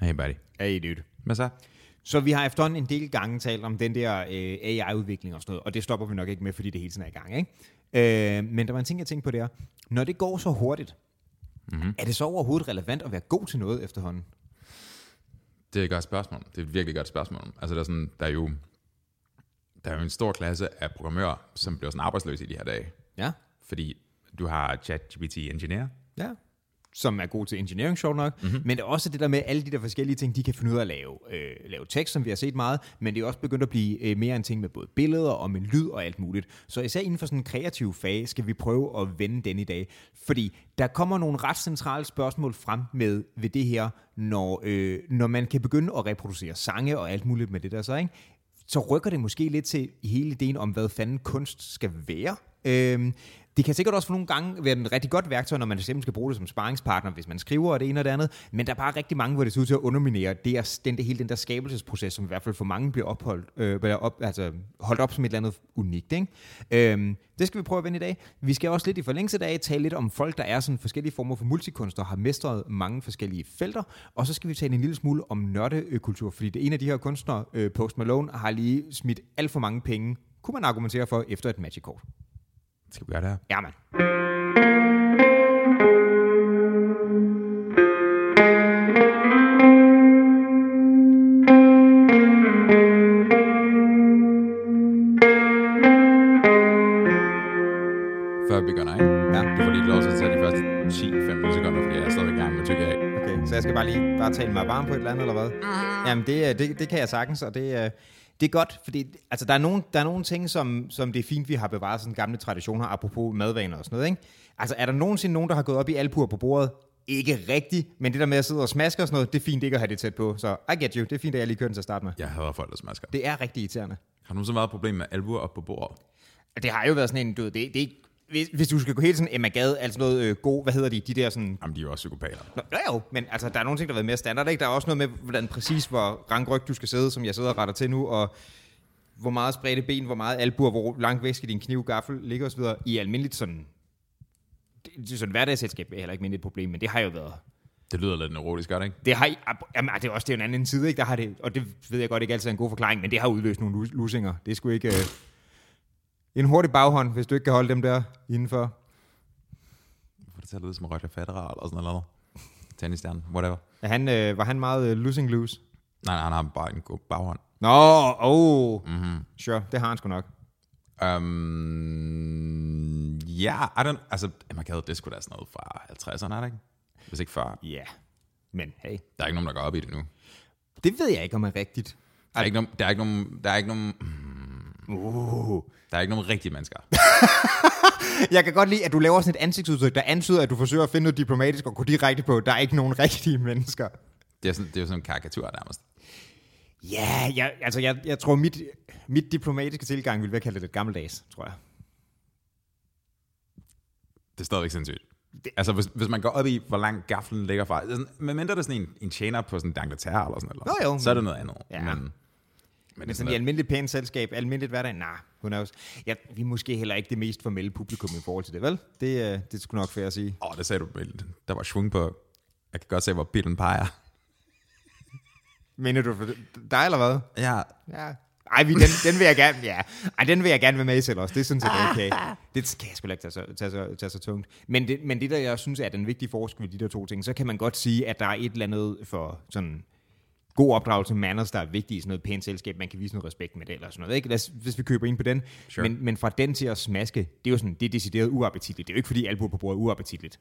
Hey buddy. Hey, dude. Hvad så? Så vi har efterhånden en del gange talt om den der øh, AI-udvikling og sådan noget, og det stopper vi nok ikke med, fordi det hele tiden er i gang. Ikke? Øh, men der var en ting, jeg tænkte på der. Når det går så hurtigt, mm-hmm. er det så overhovedet relevant at være god til noget efterhånden? Det er et godt spørgsmål. Det er et virkelig godt spørgsmål. Altså, der er, sådan, der er jo der er jo en stor klasse af programmører, som bliver sådan arbejdsløse i de her dage. Ja. Fordi du har ChatGPT Engineer, Ja. Som er god til engineering, sjovt nok. Mm-hmm. Men det er også det der med alle de der forskellige ting, de kan finde ud af at lave, øh, lave tekst, som vi har set meget. Men det er også begyndt at blive øh, mere en ting med både billeder og med lyd og alt muligt. Så især inden for sådan en kreativ fag, skal vi prøve at vende den i dag. Fordi der kommer nogle ret centrale spørgsmål frem med ved det her, når, øh, når man kan begynde at reproducere sange og alt muligt med det der så, ikke? så rykker det måske lidt til hele ideen om, hvad fanden kunst skal være. Øhm, det kan sikkert også for nogle gange være et rigtig godt værktøj, når man simpelthen skal bruge det som sparringspartner, hvis man skriver og det ene og det andet. Men der er bare rigtig mange, hvor det ser ud til at underminere det er, den, det, hele den der skabelsesproces, som i hvert fald for mange bliver opholdt, øh, bliver op, altså, holdt op som et eller andet unikt. Ikke? Øhm, det skal vi prøve at vende i dag. Vi skal også lidt i forlængelse af tale lidt om folk, der er sådan forskellige former for multikunster, har mestret mange forskellige felter. Og så skal vi tale en lille smule om nørdekultur, fordi det er en af de her kunstnere, øh, Post Malone, har lige smidt alt for mange penge, kunne man argumentere for, efter et Magic-kort skal vi gøre det her? Ja, man. Før vi begynder, ikke? Ja. Du får lige lov til at tage de første 10-15 sekunder, fordi jeg er stadigvæk i gang med at tykke af. Okay, så jeg skal bare lige bare tale mig varm på et eller andet, eller hvad? Jamen, det, er- det, det kan jeg sagtens, og det, er- det er godt, fordi altså, der, er nogle, der er nogle ting, som, som det er fint, vi har bevaret sådan gamle traditioner, apropos madvaner og sådan noget, ikke? Altså, er der nogensinde nogen, der har gået op i albuer på bordet? Ikke rigtigt, men det der med at sidde og smaske og sådan noget, det er fint ikke at have det tæt på. Så I get you, det er fint, at jeg lige kører den til at starte med. Jeg hader folk, der smasker. Det er rigtig irriterende. Har du så meget problem med albuer op på bordet? Det har jo været sådan en, du ved, det, det hvis, hvis du skal gå helt sådan Emma Gad, altså noget øh, god, hvad hedder de, de der sådan Jamen, de er jo også psykopater. Nå, jo, jo, men altså, der er nogle ting, der har været mere standard. Ikke? Der er også noget med, hvordan præcis, hvor rankryg du skal sidde, som jeg sidder og retter til nu, og hvor meget spredte ben, hvor meget albuer, hvor langt væk skal din kniv, gaffel ligge osv. I almindeligt sådan... Det, sådan hverdagsselskab er heller ikke mindre et problem, men det har jo været... Det lyder lidt neurotisk, gør det ikke? Det har, jamen, det er også det er en anden side, ikke? Der har det, og det ved jeg godt ikke altid er en god forklaring, men det har udløst nogle lus- lusinger. Det sgu ikke... Øh, en hurtig baghånd, hvis du ikke kan holde dem der indenfor. Hvorfor det til at lyde som Roger Federer eller sådan noget? Tennisstjerne, whatever. Er han, øh, var han meget øh, losing loose? Nej, nej, han har bare en god baghånd. Nå, oh. Mhm. Mm-hmm. Sure, det har han sgu nok. Um, ja, I don't, altså, Emma Gade, det skulle da sådan noget fra 50'erne, er det ikke? Hvis ikke før. Ja, men hey, Der er ikke nogen, der går op i det nu. det ved jeg ikke, om er rigtigt. Der er ikke nogen, der er ikke nogen, der er ikke nogen, Uh. der er ikke nogen rigtige mennesker. Jeg kan godt lide, at du laver sådan et ansigtsudtryk, der antyder, at du forsøger at finde noget diplomatisk og gå direkte på, der er ikke nogen rigtige mennesker. Det er, sådan, det er jo sådan en karikatur nærmest. Ja, jeg, altså jeg, jeg tror, mit, mit diplomatiske tilgang vil være kalde det lidt gammeldags, tror jeg. Det er stadigvæk sindssygt. Det, altså, hvis, hvis man går op i, hvor lang gaflen ligger fra, sådan, medmindre det er sådan en, en tjener på sådan en D'Angleterre eller sådan noget, Jo, jo, så er det noget andet. Ja. Men, men, Men er sådan i almindeligt pænt selskab, almindeligt hverdag, nej, nah, who knows. Ja, vi er måske heller ikke det mest formelle publikum i forhold til det, vel? Det, øh, det skulle nok fair at sige. Åh, det sagde du, der var svung på. Jeg kan godt se, hvor bilen peger. Mener du for dig, eller hvad? Ja, Ja. Ej, vi, den, den vil jeg gerne, ja. Ej, den vil jeg gerne være med i selv også. Det er sådan set okay. Det kan jeg sgu ikke tage så, tage, så, tage så tungt. Men det, men det, der jeg synes er den vigtige forskel ved de der to ting, så kan man godt sige, at der er et eller andet for sådan god opdragelse, manners, der er vigtigt i sådan noget pænt selskab. Man kan vise noget respekt med det eller sådan noget. Ikke? Os, hvis vi køber ind på den. Sure. Men, men fra den til at smaske, det er jo sådan, det er decideret uappetitligt. Det er jo ikke, fordi albuer på bordet er uappetitligt.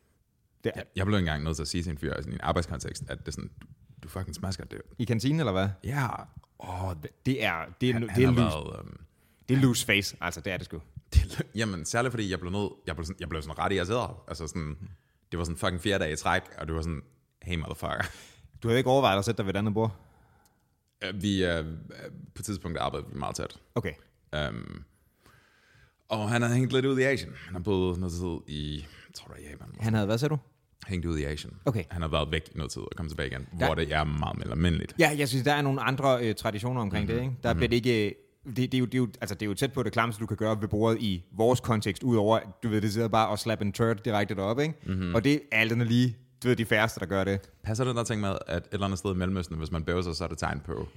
Det er, jeg, jeg blev engang nødt til at sige til en fyr i sådan en arbejdskontekst, at det er sådan, du, du fucking smasker det. I kantinen, eller hvad? Ja, åh, det, Det er, det er, han, det han er, har loose, været, øhm, det er loose face. Altså, det er det sgu. det, jamen, særligt fordi jeg blev nødt, jeg blev sådan, jeg blev sådan ret irriteret. Altså sådan, det var sådan fucking fire dage i træk, og det var sådan, hey motherfucker. Du havde ikke overvejet at sætte dig ved et andet bord? Øh, Vi er, øh, på et tidspunkt arbejdede vi meget tæt. Okay. Um, og han har hængt lidt ud i Asien. Han har boet noget tid i, jeg tror er Japan. Han havde, hvad sagde du? Hængt ud i Asien. Okay. Han har været væk i noget tid og kommet tilbage igen, Der- hvor det er meget mere almindeligt. Ja, jeg synes, der er nogle andre øh, traditioner omkring mm-hmm. det. Ikke? Der mm-hmm. bliver det ikke... Det, det, er jo, det, er jo, altså, det er jo tæt på det klamste, du kan gøre ved bordet i vores kontekst, udover, du ved, det sidder bare og slap en turd direkte deroppe, ikke? Mm-hmm. Og det er alt andet lige du ved, de færreste, der gør det. Passer den der ting med, at et eller andet sted i Mellemøsten, hvis man bæver sig, så er det tegn på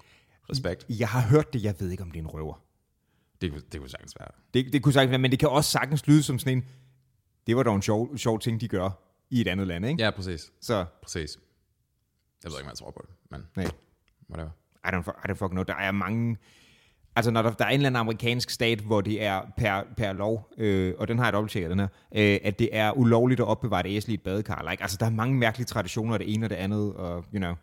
respekt? Jeg har hørt det, jeg ved ikke, om det er en røver. Det, kunne- det kunne sagtens være. Det, det kunne sagtens være, men det kan også sagtens lyde som sådan en, det var dog en sjov, sjov ting, de gør i et andet land, ikke? Ja, præcis. Så, Præcis. Jeg ved ikke, om jeg tror på det, men nej. whatever. I don't, I don't fucking know. Der er mange... Altså, når der, der er en eller anden amerikansk stat, hvor det er per, per lov, øh, og den har jeg dobbelttjekket, den her, øh, at det er ulovligt at opbevare et æsel i et badekar. Like, altså, der er mange mærkelige traditioner, det ene og det andet, og, you know.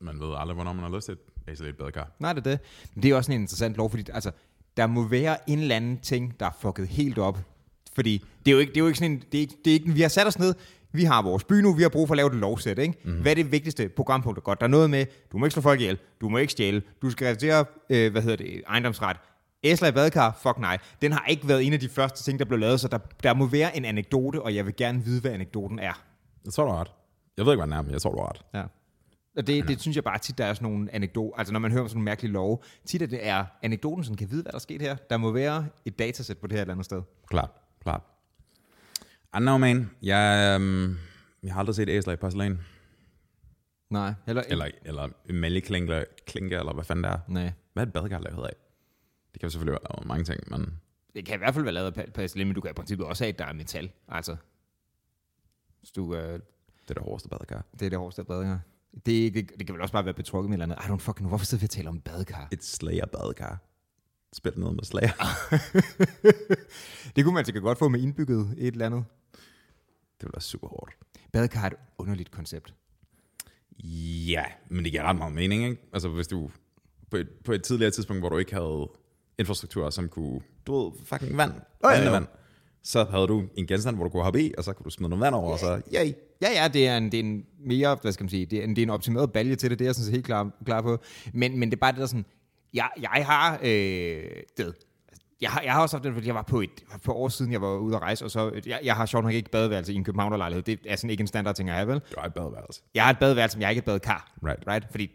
Man ved aldrig, hvornår man har lyst til et æsel i et badekar. Nej, det er det. Men det er også en interessant lov, fordi altså, der må være en eller anden ting, der er fucket helt op. Fordi det er jo ikke, det er jo ikke sådan en, det er ikke, det er ikke, vi har sat os ned, vi har vores by nu, vi har brug for at lave et lovsæt, ikke? Mm. Hvad er det vigtigste programpunkt? Godt, der er noget med, du må ikke slå folk ihjel, du må ikke stjæle, du skal realisere, øh, hvad hedder det, ejendomsret. Æsler i badekar? Fuck nej. Den har ikke været en af de første ting, der blev lavet, så der, der må være en anekdote, og jeg vil gerne vide, hvad anekdoten er. Jeg tror, du har ret. Jeg ved ikke, hvad den er, men jeg tror, du har ret. Ja. Og det, det synes jeg bare tit, der er sådan nogle anekdoter, altså når man hører om sådan nogle mærkelige love, tit at det er anekdoten, som kan vide, hvad der er sket her. Der må være et datasæt på det her et eller andet sted. Klart, klart. I know, man. Jeg, øhm, jeg har aldrig set æsler i porcelæn. Nej, heller Eller, eller mælkeklinker, klinker, eller hvad fanden det er. Nej. Hvad er et badekar lavet af? Det kan jo selvfølgelig være mange ting, men Det kan i hvert fald være lavet af porcelæn, men du kan i princippet også have, at der er metal. Altså, hvis du, øh, det er det hårdeste badekar. det er det hårdeste badekar. Det, det, det, kan vel også bare være betrukket med eller andet. I don't fucking know. Hvorfor sidder vi og taler om badekar? Et slayer-badekar. Spil noget med slayer. det kunne man sikkert godt få med indbygget et eller andet. Det ville være super hårdt. Badekar er et underligt koncept. Ja, men det giver ret meget mening, ikke? Altså hvis du på et, på et tidligere tidspunkt, hvor du ikke havde infrastruktur, som kunne, du ved, fucking vand, ja, oh, ja. vand, så havde du en genstand, hvor du kunne hoppe i, og så kunne du smide noget vand over, og så, yay. Ja, ja, det er en, det er en mere, hvad skal man sige, det er en, det er en optimeret balje til det, det er jeg sådan set helt klar, klar på. Men, men det er bare det der sådan, jeg, jeg har, øh, det, jeg har, jeg har også haft det, fordi jeg var på et på år siden, jeg var ude at rejse, og så, jeg, jeg har sjovt nok ikke badeværelse i en københavnerlejlighed. Det er sådan ikke en standard ting, jeg har, vel? Du har et badeværelse. Jeg har et badeværelse, men jeg har ikke et badekar. Right. right? Fordi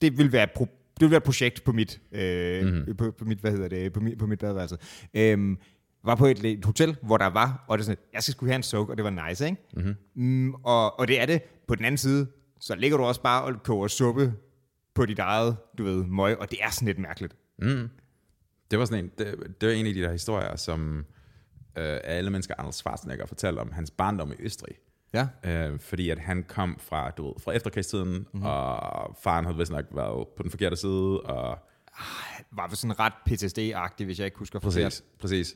det vil være pro- det vil være et projekt på mit, øh, mm-hmm. på, på, mit, hvad hedder det, på mit, på mit badeværelse. Øhm, var på et, et hotel, hvor der var, og det er sådan, jeg skal skulle have en soak, og det var nice, ikke? Mm-hmm. Mm, og, og det er det. På den anden side, så ligger du også bare og koger suppe på dit eget, du ved, møg, og det er sådan lidt mærkeligt. Det var sådan en, det, det var en af de der historier, som øh, alle mennesker Arnold Schwarzenegger fortalte om hans barndom i Østrig. Ja. Øh, fordi at han kom fra, du ved, fra efterkrigstiden, mm-hmm. og faren havde vist nok været på den forkerte side, og Var vel sådan ret PTSD-agtig, hvis jeg ikke husker forkert. præcis, præcis.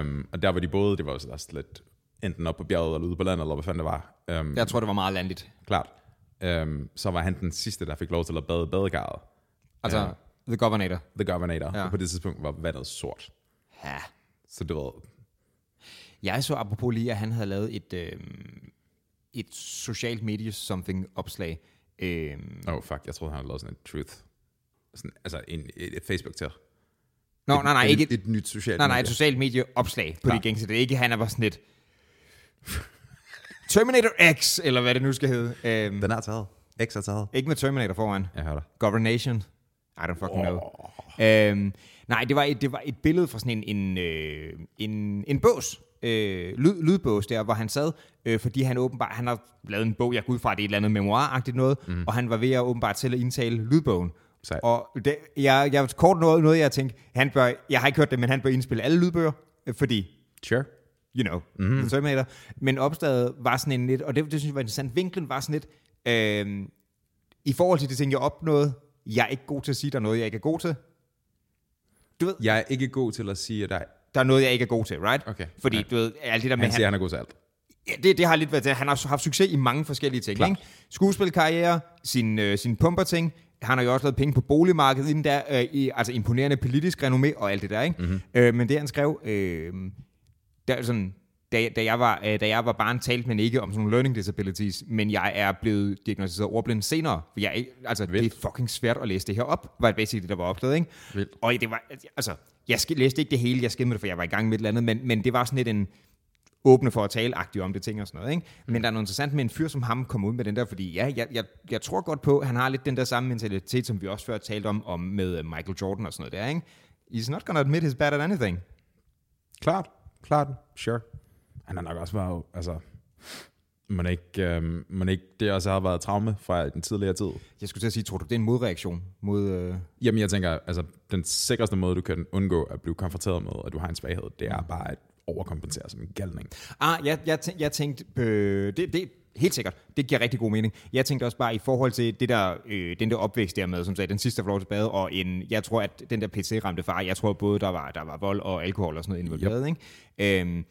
Um, og der var de boede, det var jo så også lidt enten op på bjerget eller ude på landet, eller hvad fanden det var. Um, Jeg tror, det var meget landligt. Klart. Um, så var han den sidste, der fik lov til at bade i badekarret. Altså, Ja. The Governator. The Governator. Ja. Og på det tidspunkt var vandet sort. Ja. Så det var, Jeg så apropos lige, at han havde lavet et, øh, et socialt medie something opslag. Øh, oh fuck, jeg troede, han havde lavet sådan en truth. Sådan, altså en, et, et Facebook til. Nå, nej, nej, et, ikke et, et nyt socialt nej, nej, et socialt medie opslag på Klar. de gængse. Det er ikke, han er bare sådan et Terminator X, eller hvad det nu skal hedde. Øh, Den er taget. X er taget. ikke med Terminator foran. Jeg hører dig. Governation. I don't fucking know. Øhm, nej, det var, et, det var et billede fra sådan en, en, øh, en, en bås. Øh, lyd, lydbås der, hvor han sad, øh, fordi han åbenbart, han har lavet en bog, jeg går ud fra, det er et eller andet memoiragtigt noget, mm. og han var ved at åbenbart til at indtale lydbogen. Sejt. Og det, jeg, jeg kort noget, noget jeg tænkte, han bør, jeg har ikke hørt det, men han bør indspille alle lydbøger, øh, fordi Sure. You know, mm. The Terminator. Men opslaget var sådan en lidt, og det, det synes jeg var interessant, vinklen var sådan lidt, øh, i forhold til de ting, jeg opnåede, jeg er ikke god til at sige, der er noget, jeg ikke er god til. Du ved, Jeg er ikke god til at sige, at der, der er noget, jeg ikke er god til, right? Okay, Fordi, ja. du ved, alt det der med, han siger, han er god til alt. Ja, det, det har lidt været det. Han har haft succes i mange forskellige ting. Klart. Ikke? Skuespilkarriere, sin, øh, sin pumperting. Han har jo også lavet penge på boligmarkedet inden der, øh, i, altså imponerende politisk renommé og alt det der. Ikke? Mm-hmm. Øh, men det han skrev, øh, der, er sådan, da, da, jeg var, øh, da jeg var barn, talte man ikke om sådan nogle learning disabilities, men jeg er blevet diagnosticeret ordblind senere. For jeg altså, det Vildt. er fucking svært at læse det her op, var basically det, der var opslaget. Ikke? Vildt. Og det var, altså, jeg læste ikke det hele, jeg skimmede det, for jeg var i gang med et eller andet, men, men det var sådan lidt en, åbne for at tale agtigt om det ting og sådan noget. Ikke? Men der er noget interessant med en fyr som ham komme ud med den der, fordi ja, jeg, jeg, jeg tror godt på, at han har lidt den der samme mentalitet, som vi også før talte om, om med øh, Michael Jordan og sådan noget der. Ikke? He's not gonna admit he's bad at anything. Klart. Klart. Sure. Han har nok også været, altså... Man ikke, øh, man ikke, det også har været traume fra den tidligere tid. Jeg skulle til at sige, tror du, det er en modreaktion mod... Øh... Jamen, jeg tænker, altså, den sikreste måde, du kan undgå at blive konfronteret med, at du har en svaghed, det er bare at overkompensere som en galning. Ah, jeg, jeg, tænk, jeg tænkte, øh, det, det, helt sikkert, det giver rigtig god mening. Jeg tænkte også bare i forhold til det der, øh, den der opvækst der med, som sagde, den sidste flot tilbage, og en, jeg tror, at den der PC-ramte far, jeg tror både, der var, der var vold og alkohol og sådan noget involveret, yep. ikke? Øhm,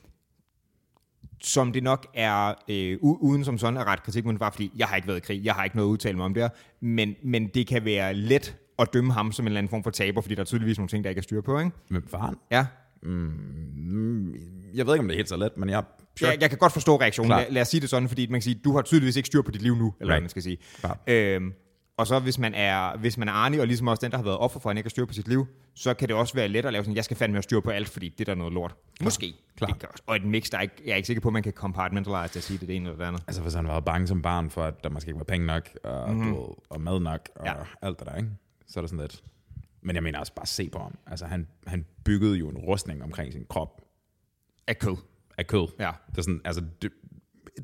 som det nok er, øh, uden som sådan at ret kritik, men bare fordi, jeg har ikke været i krig, jeg har ikke noget at udtale mig om det men, men det kan være let at dømme ham som en eller anden form for taber, fordi der er tydeligvis nogle ting, der ikke er styr på, ikke? Med faren? Ja. Mm, jeg ved ikke, om det er helt så let, men jeg... Sure. Jeg, jeg kan godt forstå reaktionen. Lad, lad os sige det sådan, fordi man kan sige, du har tydeligvis ikke styr på dit liv nu, eller right. hvad man skal sige. Øhm, og så hvis man er, hvis man er Arne, og ligesom også den, der har været offer for, at han ikke har styr på sit liv, så kan det også være let at lave sådan, jeg skal fandme have styr på alt, fordi det der er noget lort. Klar. Måske. Klar. Det og et mix, der er ikke, jeg er ikke sikker på, at man kan compartmentalize det at sige det, det ene eller det andet. Altså hvis han var bange som barn for, at der måske ikke var penge nok, og, mm. ved, og mad nok, og ja. alt det der, ikke? så er det sådan lidt... Men jeg mener også bare se på ham. Altså han, han byggede jo en rustning omkring sin krop. Af kød. Af kød. Ja. Det er sådan, altså, det,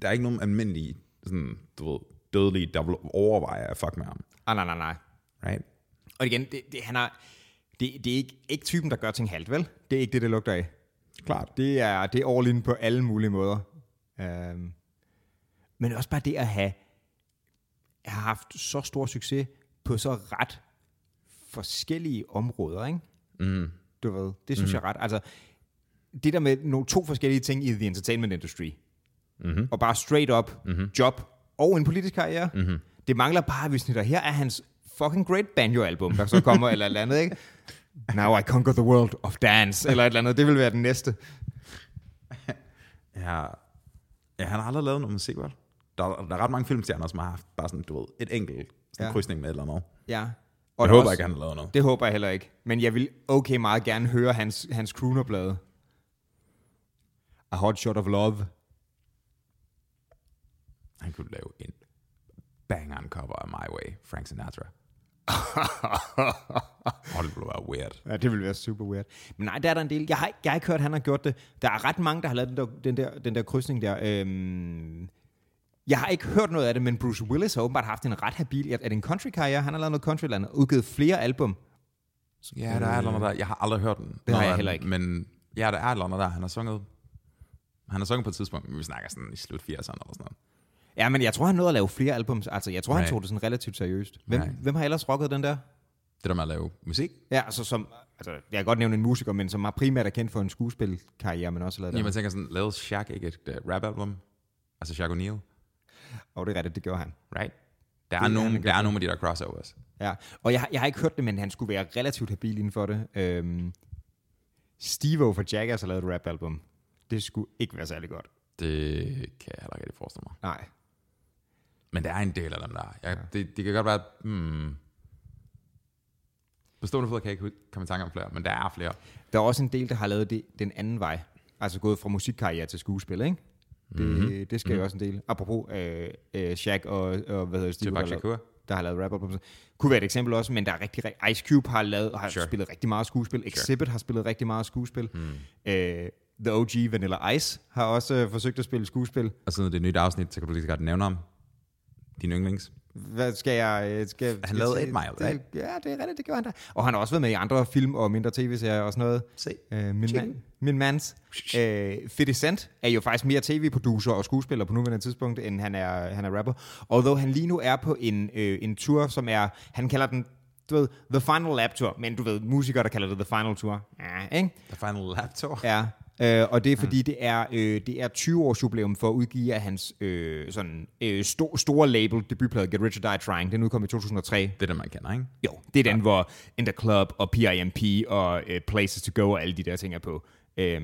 der er ikke nogen almindelige, sådan, du ved, dødelige, der vil overveje at fuck med ham. Ah, nej, nej, nej. Right? Og igen, det, det, han har, det, det er ikke, ikke typen, der gør ting halvt, vel? Det er ikke det, det lugter af. Klart. Det er, det er all in på alle mulige måder. Um, men også bare det at have, have haft så stor succes på så ret forskellige områder, ikke? Mm. Du ved, det synes mm. jeg ret. Altså, det der med nogle to forskellige ting i the entertainment industry, mm-hmm. og bare straight up mm-hmm. job og en politisk karriere, mm-hmm. det mangler bare, hvis det her er hans fucking great banjo-album, der så kommer eller et andet, ikke? Now I conquer the world of dance, eller et eller andet. Det vil være den næste. ja, ja han har aldrig lavet noget musik, vel? Der, der er ret mange filmstjerner, som har haft bare sådan, du ved, et enkelt sådan ja. krydsning med et eller andet. Ja. Og jeg håber også, ikke, han har lavet noget. Det håber jeg heller ikke. Men jeg vil okay meget gerne høre hans, hans croonerblade. A Hot Shot of Love. Han kunne lave en bang-on cover af My Way, Frank Sinatra. oh, det ville være weird. Ja, det ville være super weird. Men nej, der er der en del. Jeg har, jeg har ikke hørt, at han har gjort det. Der er ret mange, der har lavet den der, den der, den der krydsning der. Øhm, jeg har ikke hørt noget af det, men Bruce Willis har åbenbart haft en ret habil... Er det en country-karriere? Han har lavet noget country, eller udgivet flere album. Ja, der er noget der. Jeg har aldrig hørt den. Det har jeg heller ikke. Men ja, der er noget der. Han har sunget, han har sunget på et tidspunkt, men vi snakker sådan i slut 80'erne eller sådan noget. Ja, men jeg tror, han nåede at lave flere albums. Altså, jeg tror, Nej. han tog det sådan relativt seriøst. Hvem, hvem har ellers rocket den der? Det der med at lave musik? Ja, altså som... Altså, jeg kan godt nævne en musiker, men som har primært er kendt for en skuespilkarriere, men også lavet Ja, man tænker sådan, lavede Shaq ikke et uh, rap-album? Altså Shaq O'Neal? Og det er rigtigt, det gjorde han. Right? Der er, nogle, der er nogle af de der crossovers. Ja, og jeg, jeg har ikke hørt det, men han skulle være relativt habil inden for det. Øhm, Steve-O for Jackass har lavet et rap-album. Det skulle ikke være særlig godt. Det kan jeg heller ikke forestille mig. Nej. Men der er en del af dem der. Jeg, ja. det, det kan godt være, hmm, på stående fod kan jeg ikke komme i tanke om flere, men der er flere. Der er også en del, der har lavet det den anden vej. Altså gået fra musikkarriere til skuespil, ikke? Det, mm-hmm. det skal mm-hmm. jo også en del. Apropos øh, øh, Shaq og, og hvad hedder det, Steve, der, der har lavet rap albums. Kunne være et eksempel også, men der er rigtig, Ice Cube har, lavet, har sure. spillet rigtig meget skuespil. Exhibit sure. har spillet rigtig meget skuespil. Mm. Øh, The OG Vanilla Ice har også øh, forsøgt at spille skuespil. Og sådan det nye afsnit, så kan du lige så godt nævne om din yndlings. Hvad skal jeg... Øh, skal, han lavede et mile, right? Ja, det er rigtigt, det gjorde han da. Og han har også været med i andre film og mindre tv-serier og sådan noget. Se. Øh, min, man, min mans. Øh, 50 Cent er jo faktisk mere tv-producer og skuespiller på nuværende tidspunkt, end han er, han er rapper. Although han lige nu er på en, øh, en tour, som er... Han kalder den du ved, The Final Lap Tour, men du ved, musikere, der kalder det The Final Tour. Ja, ikke? The Final Lap Tour? Ja, Øh, og det er fordi, mm. det, er, øh, det er 20 års jubilæum for at udgive af hans øh, sådan, øh, sto- store label debutplade, Get Rich or Die Trying. Den udkom i 2003. Det er den, man kender, ikke? Jo, det er ja. den, hvor In The Club og PIMP og øh, Places to Go og alle de der ting er på. Øh,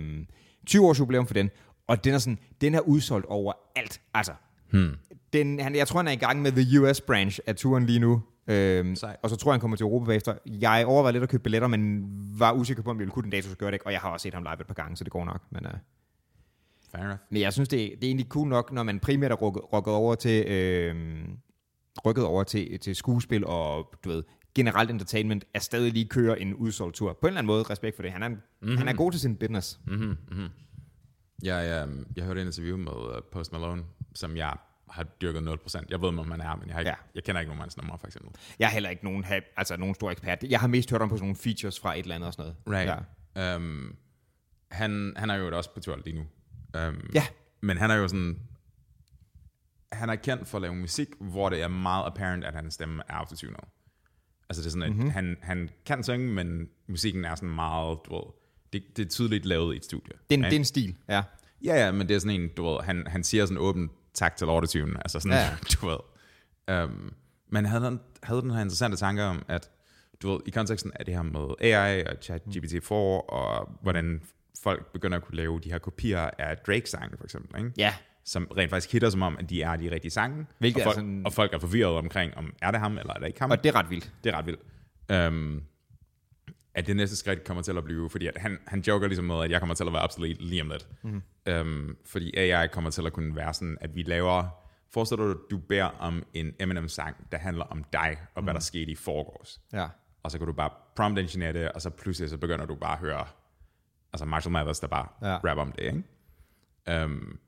20 års jubilæum for den. Og den er, sådan, den er udsolgt over alt. Altså, hmm. den, han, jeg tror, han er i gang med The US branch af turen lige nu. Øhm, og så tror jeg, han kommer til Europa bagefter. Jeg overvejede lidt at købe billetter, men var usikker på, om jeg ville kunne den dato, så gør det ikke. Og jeg har også set ham live et par gange, så det går nok. Men, uh, Fair enough. men jeg synes, det, det er egentlig cool nok, når man primært er rykket, rykket over til, øh, rykket over til, til skuespil og du ved, generelt entertainment, er stadig lige kører en udsolgt tur. På en eller anden måde, respekt for det. Han er, mm-hmm. han er god til sin business. Mm-hmm. Mm-hmm. Ja, ja, jeg hørte en interview med uh, Post Malone, som jeg har dyrket 0%. Jeg ved, hvem man er, men jeg, har ikke, Ja. jeg kender ikke nogen hans numre, for eksempel. Jeg er heller ikke nogen, altså, nogen stor ekspert. Jeg har mest hørt om på sådan nogle features fra et eller andet og sådan noget. Right. Ja. Um, han, han er jo også på tur lige nu. Um, Ja. Men han er jo sådan... Han er kendt for at lave musik, hvor det er meget apparent, at hans stemme er autotunet. Altså det er sådan, at Mhm. mm-hmm. han, han kan synge, men musikken er sådan meget, du ved, det, det er tydeligt lavet i et studie. Det, er en, ikke? det er en stil, ja. Ja, ja, men det er sådan en, du ved, han, han siger sådan åbent tak til autotune, altså sådan, Ja, du ved. Um, men havde havde den her interessante tanke om, at du ved, i konteksten af det her med AI og ChatGPT-4, og hvordan folk begynder at kunne lave de her kopier af Drake-sange, for eksempel, ikke? Ja, som rent faktisk hitter som om, at de er de rigtige sange, Hvilket og, folk, er sådan- og folk er forvirret omkring, om er det ham, eller er det ikke ham? og det er ret vildt. Det er ret vildt. Um, at det næste skridt kommer til at blive, fordi at han, han joker ligesom med, at jeg kommer til at være obsolete lige om lidt. Mm. Um, fordi AI kommer til at kunne være sådan, at vi laver, forestiller du, du beder om en Eminem-sang, der handler om dig, og hvad der skete i forgårs. Ja. Og så kan du bare prompt engineer det, og så pludselig så begynder du bare at høre, altså Marshall Mathers, der bare Ja. rapper om det, ikke? Um,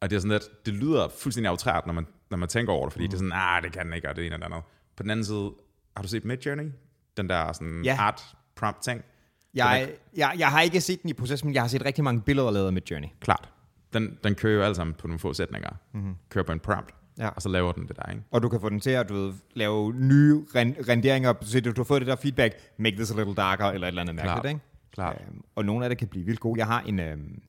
og det er sådan lidt, det lyder fuldstændig autrært, når man, når man tænker over det, fordi mm. det er sådan, ah, det kan den ikke, og det ene og det andet. På den anden side, har du set Midjourney? Den der sådan ja. art prompt ting? Jeg, jeg, jeg har ikke set den i proces, men jeg har set rigtig mange billeder lavet med Journey. Klart. Den, den kører jo alle sammen på nogle få sætninger. Mm-hmm. Kører på en prompt, Ja. og så laver den det der, ikke? Og du kan få den til at du ved, lave nye ren- renderinger, så du har fået det der feedback, make this a little darker, eller et eller andet mærkeligt, Klart. ikke? Klart. Øhm, og nogle af det kan blive vildt gode. Jeg har en, øhm,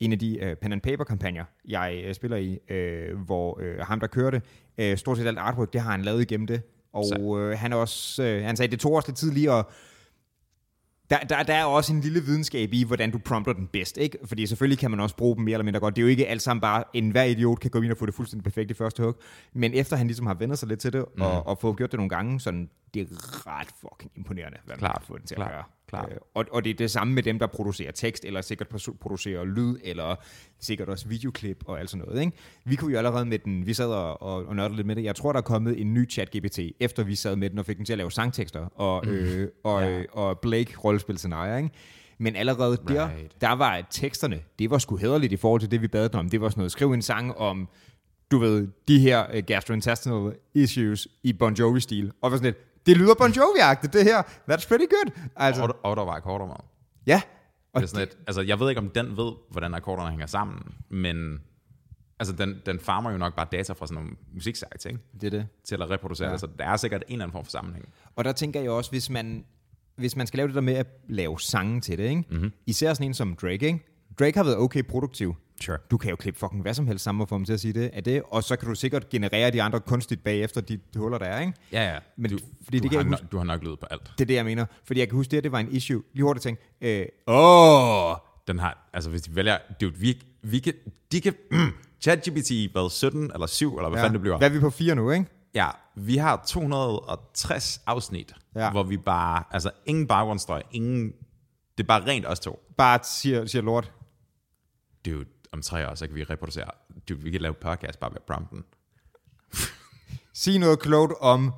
en af de øh, pen and paper kampagner, jeg øh, spiller i, øh, hvor øh, ham, der kører det, øh, stort set alt artwork, det har han lavet igennem det. Og øh, han også, øh, han sagde, det tog også lidt tid lige at der, der, der er også en lille videnskab i, hvordan du prompter den bedst, ikke? Fordi selvfølgelig kan man også bruge dem mere eller mindre godt. Det er jo ikke alt sammen bare, en hver idiot kan gå ind og få det fuldstændig perfekt i første hug. Men efter han ligesom har vendt sig lidt til det, mm. og, og fået gjort det nogle gange, sådan, det er ret fucking imponerende, hvad man Klart, kan få den til klart, at gøre. Klart. Øh, og, og det er det samme med dem, der producerer tekst, eller sikkert produ- producerer lyd, eller sikkert også videoklip og alt sådan noget. Ikke? Vi kunne jo allerede med den, vi sad og, og, og nørdede lidt med det. Jeg tror, der er kommet en ny chat GPT, efter vi sad med den og fik den til at lave sangtekster, og, øh, og, Ja. ja. og Blake rollespilscenarier, ikke? Men allerede der, Right. der var teksterne, det var sgu hederligt i forhold til det, vi bad den om. Det var sådan noget, skriv en sang om, du ved, de her uh, gastrointestinal issues i Bon Jovi-stil. Og var sådan lidt, det lyder Bon Jovi-agtigt, det her. That's pretty good. Altså, Og, og der var akkorder med. ja. Og Det er sådan et, altså, jeg ved ikke, om den ved, hvordan akkorderne hænger sammen, men altså, den, den farmer jo nok bare data fra sådan nogle musiksites, ikke? det er det. til at reproducere ja. det, så der er sikkert en eller anden form for sammenhæng. Og der tænker jeg også, hvis man, hvis man skal lave det der med at lave sange til det, ikke? Mm-hmm. især sådan en som Drake, ikke? Drake har været okay produktiv. Sure. Du kan jo klippe fucking hvad som helst sammen og få dem til at sige det, er det, og så kan du sikkert generere de andre kunstigt bagefter de, de huller, der er, ikke? Ja, ja. Men du, fordi du, det har jeg nok, du har nok lyd på alt. Det er det, jeg mener. Fordi jeg kan huske, det det var en issue. Lige hurtigt tænke, øh, åh, Den har, altså hvis de vælger, dude, vi, vi kan, de kan, mm, ChatGPT, hvad, 17 eller 7, eller hvad ja. fanden det bliver? Hvad er vi på fire nu, ikke? Ja, vi har 260 afsnit, ja. hvor vi bare, altså ingen baggrundsstøj, ingen, det er bare rent os to. Bare siger, siger lort. Dude, om tre år, så kan vi reproducere, dude, vi kan lave podcast bare ved prompten. Sig noget klogt om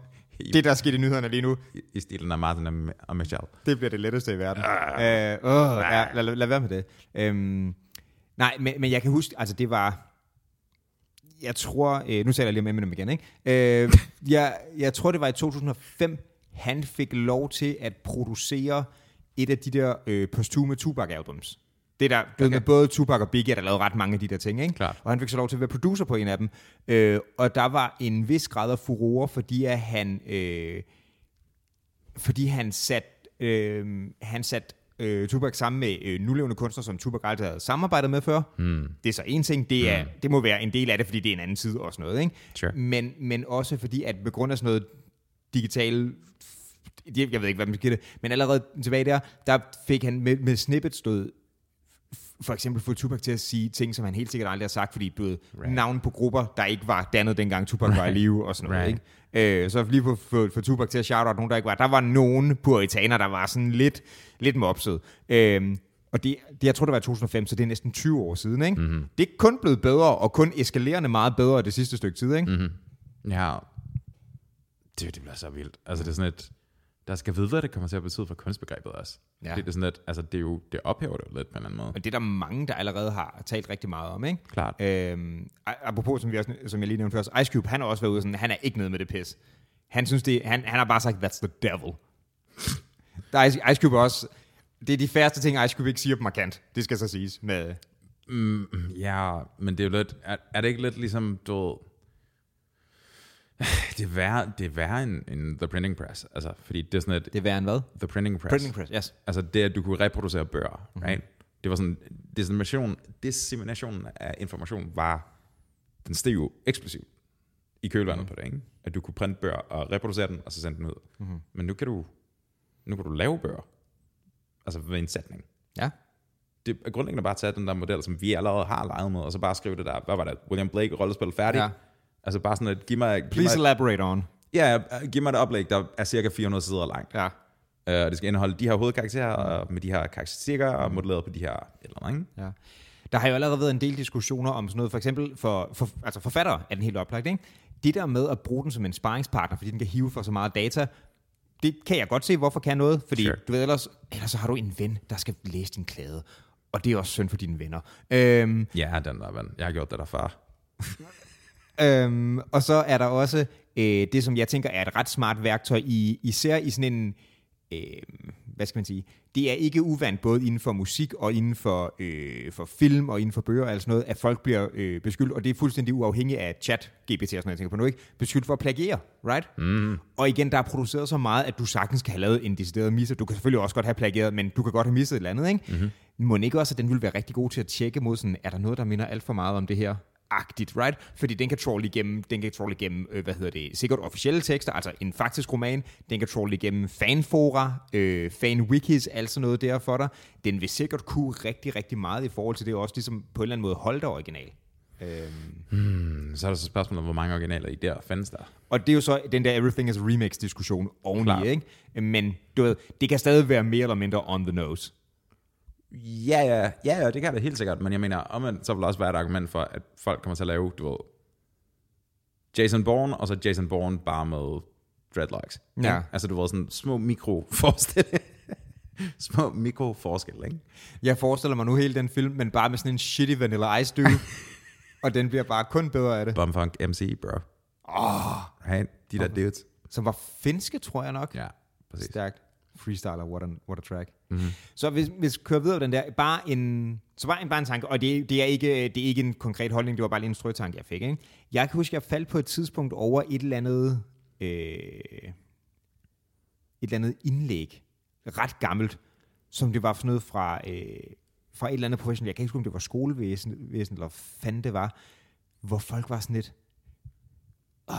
det, der skete i nyhederne lige nu. I, i stilen af Martin og, og Michelle. Det bliver det letteste i verden. Øh, åh, ja, lad, lad, lad være med det. Øhm, nej, men, men jeg kan huske, altså det var... Jeg tror... Øh, nu taler jeg lige om Eminem igen, ikke? Øh, jeg, jeg tror, det var i 2005, han fik lov til at producere et af de der øh, posthume Tupac-albums. Det der, okay. med både Tupac og Biggie, der lavede ret mange af de der ting, ikke? Klart. Og han fik så lov til at være producer på en af dem. Øh, og der var en vis grad af furore, fordi at han... Øh, fordi han sat, øh, han sat øh, Tupac sammen med øh, nulevende kunstnere, som Tupac aldrig havde samarbejdet med før. Mm. Det er så en ting, det, er, mm. det må være en del af det, fordi det er en anden side og sådan noget. Ikke? Sure. Men, men også fordi, at på grund af sådan noget digital jeg ved ikke, hvad man skal det, men allerede tilbage der, der fik han med, med snippet stået for eksempel få Tupac til at sige ting, som han helt sikkert aldrig har sagt, fordi du ved, right. navn på grupper, der ikke var dannet dengang Tupac right. var i live og sådan noget. Right. Ikke? Øh, så lige få, få, få Tupac til at shout out nogen, der ikke var. Der var nogen puritaner, der var sådan lidt, lidt mopset. Øh, og det, det, jeg tror, det var i 2005, så det er næsten 20 år siden. Ikke? Mm-hmm. Det er kun blevet bedre, og kun eskalerende meget bedre det sidste stykke tid. Ikke? Mm-hmm. Ja. Det, det bliver så vildt. Altså, det er sådan et... der skal vide, hvad det kommer til at betyde for kunstbegrebet også. Ja. Ja. Det er sådan lidt, altså det, er jo, det ophæver det jo lidt på en eller anden måde. Og det er der mange, der allerede har talt rigtig meget om, ikke? Klart. Øhm, apropos, som, vi også, som jeg lige nævnte først, Ice Cube, han har også været ude sådan, han er ikke nede med det pis. Han synes det, han, han har bare sagt, that's the devil. Der er Ice, Ice Cube også, det er de færreste ting, Ice Cube ikke siger på markant. Det skal så siges med, Mm, ja, men det er jo lidt, er, er det ikke lidt ligesom, du ved, det er værre, det er værre end, end The Printing Press, altså, fordi det er sådan et, det er værre end hvad? The Printing Press, Printing press, yes. altså det, at du kunne reproducere bøger, mm-hmm. right? Det var sådan, dissemination, dissemination af information var, den steg jo eksplosivt i kølvandet mm-hmm. på det, ikke? At du kunne printe bøger og reproducere den, og så sende den ud. Mm-hmm. Men nu kan du, nu kan du lave bøger, altså ved en sætning. Ja. Det er grundlæggende bare at tage den der model, som vi allerede har leget med, og så bare skrive det der, hvad var det, William Blake rollespil færdig? Ja. Altså bare sådan at, giv mig, giv Please mig, elaborate on. ja, giv mig et oplæg, der er cirka 400 sider langt. Ja. Uh, og det skal indeholde de her hovedkarakterer, og med de her karakteristikker, og modelleret på de her eller andet? Ja. Der har jo allerede været en del diskussioner om sådan noget, for eksempel for, for altså forfattere er den helt oplagt, ikke? Det der med at bruge den som en sparringspartner, fordi den kan hive for så meget data, det kan jeg godt se, hvorfor kan noget, fordi Sure. du ved ellers, ellers så har du en ven, der skal læse din klade, og det er også synd for dine venner. Øhm, Ja, den der, ven. Jeg har gjort det der før. Øhm, og så er der også øh, det, som jeg tænker er et ret smart værktøj, i, især i sådan en, øh, hvad skal man sige, det er ikke uvandt både inden for musik og inden for, øh, for film og inden for bøger og alt sådan noget, at folk bliver øh, beskyldt, og det er fuldstændig uafhængigt af chat, GPT og sådan noget, jeg tænker på nu ikke, beskyldt for at plagiere, right? Mm. Og igen, der er produceret så meget, at du sagtens kan have lavet en decideret misser. Du kan selvfølgelig også godt have plagieret, men du kan godt have misset et eller andet, ikke? Mm-hmm. Må ikke også, at den vil være rigtig god til at tjekke mod sådan, er der noget, der minder alt for meget om det her? Agtigt, right? Fordi den kan trolle igennem, den kan trolle igennem, øh, hvad hedder det, sikkert officielle tekster, altså en faktisk roman, den kan trolle igennem fanfora, øh, fanwikis, altså noget der for dig. Den vil sikkert kunne rigtig, rigtig meget i forhold til det, og også ligesom på en eller anden måde holde dig original. Øhm, Så er der så spørgsmålet, hvor mange originaler i der findes der. og det er jo så den der Everything is Remix-diskussion oveni, Klart. ikke? Men du ved, det kan stadig være mere eller mindre on the nose. Ja, ja, ja, ja, det kan det helt sikkert, men jeg mener, omvendt, så vil der også være et argument for, at folk kommer til at lave, du ved, Jason Bourne, og så Jason Bourne bare med dreadlocks. Ja. Ikke? Altså, du ved, sådan små mikroforskel. små mikroforskel, ikke? Jeg forestiller mig nu hele den film, men bare med sådan en shitty Vanilla Ice dude, og den bliver bare kun bedre af det. Bumfunk MC, bro. Åh, Right? De der dudes. som var finske, tror jeg nok. Ja, præcis. Stærkt. Freestyler, what a, what a track. Mm-hmm. Så hvis, hvis vi kører videre den der, bare en, så bare en, bare en tanke, og det, det, er ikke, det er ikke en konkret holdning, det var bare lige en strøtanke, jeg fik. Ikke? Jeg kan huske, jeg faldt på et tidspunkt over et eller andet, øh, et eller andet indlæg, ret gammelt, som det var sådan noget fra, øh, fra et eller andet professionelt, jeg kan ikke huske, om det var skolevæsen, væsen, eller hvad fanden det var, hvor folk var sådan lidt, åh,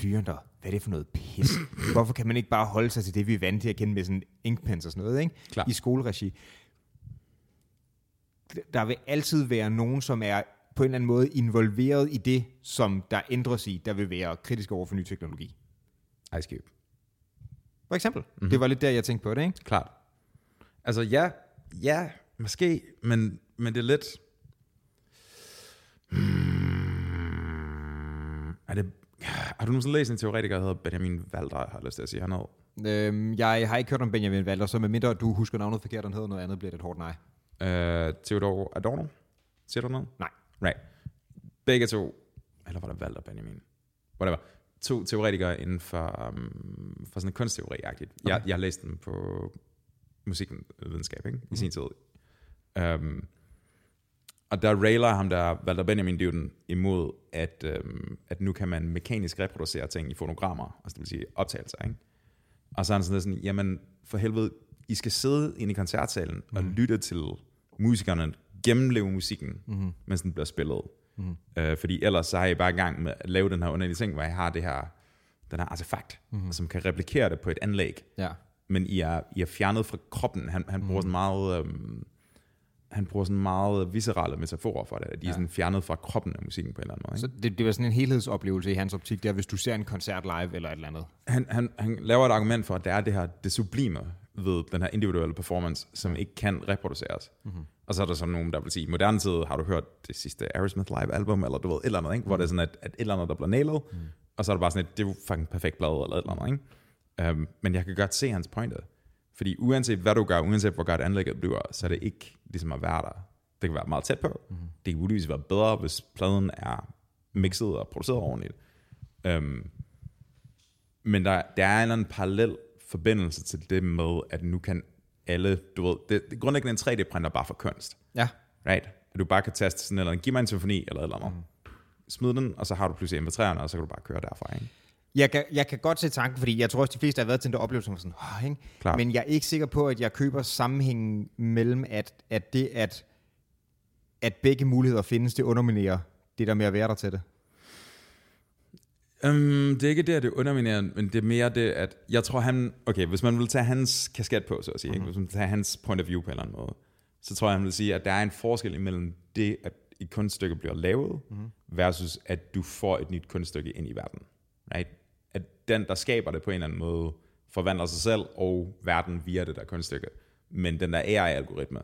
blyanter, hvad er det for noget pis? Hvorfor kan man ikke bare holde sig til det, vi er vant til at kende med sådan inkpens og sådan noget, ikke? Klar. I skoleregi. Der vil altid være nogen, som er på en eller anden måde involveret i det, som der ændres i, der vil være kritisk over for ny teknologi. Ice Cube. For eksempel. Mm-hmm. Det var lidt der, jeg tænkte på det, ikke? Klart. Altså, ja, ja, måske, men, men det er lidt... Hmm, er det... Har du nogensinde læst en teoretiker, der hedder Benjamin Valder, har jeg lyst til at sige hernede? Øhm, jeg har ikke hørt om Benjamin Valder, så medmindre du husker navnet forkert, han hedder noget andet, bliver det et hårdt nej. Uh, Theodor Adorno? Siger du noget? Nej. Right. Begge to, eller var det Valder Benjamin? Whatever. To teoretikere inden for, um, for sådan en kunstteori-agtigt. Okay. Jeg, jeg har læst dem på musikvidenskab, ikke? I Mhm. sin tid. Um, og der railer ham der, Walter Benjamin Dyvden, imod, at, um, at nu kan man mekanisk reproducere ting i fonogrammer, altså det vil sige optagelser, ikke? Og så er han sådan sådan, jamen for helvede, I skal sidde inde i koncertsalen og lytte til musikerne gennemleve musikken, mm-hmm. mens den bliver spillet. Mm-hmm. Øh, fordi ellers så er I bare i gang med at lave den her underlige ting, hvor I har det her, den her artefakt, mm-hmm. som kan replikere det på et anlæg. Ja. Men I er, I er fjernet fra kroppen. Han, han bruger sådan meget... Øhm, han bruger sådan meget viscerale metaforer for det. at De er sådan fjernet fra kroppen af musikken på en eller anden måde. Så Ikke? det, det var sådan en helhedsoplevelse i hans optik, der hvis du ser en koncert live eller et eller andet. Han, han, han laver et argument for, at der er det her det sublime ved den her individuelle performance, som ikke kan reproduceres. Mm-hmm. Og så er der sådan nogen, der vil sige, i moderne tid har du hørt det sidste Aerosmith live album, eller du ved, et eller andet, ikke? hvor det er sådan, at, at et eller andet, der bliver nailet, mm. og så er det bare sådan, et, det er jo fucking perfekt blad, eller et eller andet. Ikke? Um, men jeg kan godt se hans pointer. Fordi uanset hvad du gør, uanset hvor godt anlægget bliver, så er det ikke ligesom at være der. Det kan være meget tæt på. Mm. Det kan muligvis være bedre, hvis pladen er mixet og produceret ordentligt. Um, men der, der er en eller anden parallel forbindelse til det med, at nu kan alle, du ved, det, det grundlæggende en 3D-printer bare for kunst. Ja. Right? At du bare kan taste sådan eller andet, giv mig en symfoni eller et eller andet. Mm. Smid den, og så har du pludselig MP3'erne, og så kan du bare køre derfra. Ikke? Jeg kan, jeg kan godt se tanken, fordi jeg tror også, de fleste har været til den der oplevelse, som sådan, oh, ikke? Men jeg er ikke sikker på, at jeg køber sammenhængen mellem, at, at det, at, at begge muligheder findes, det underminerer det der med at være der til det. Um, det er ikke det, at det underminerer, men det er mere det, at jeg tror han, okay, hvis man vil tage hans kasket på, så at sige, mm-hmm. ikke? hvis man vil tage hans point of view på en eller anden måde, så tror jeg, han vil sige, at der er en forskel imellem det, at et kunststykke bliver lavet, mm-hmm. versus at du får et nyt kunststykke ind i verden. Right? At den, der skaber det på en eller anden måde, forvandler sig selv og verden via det der kunststykke. Men den der AI-algoritme,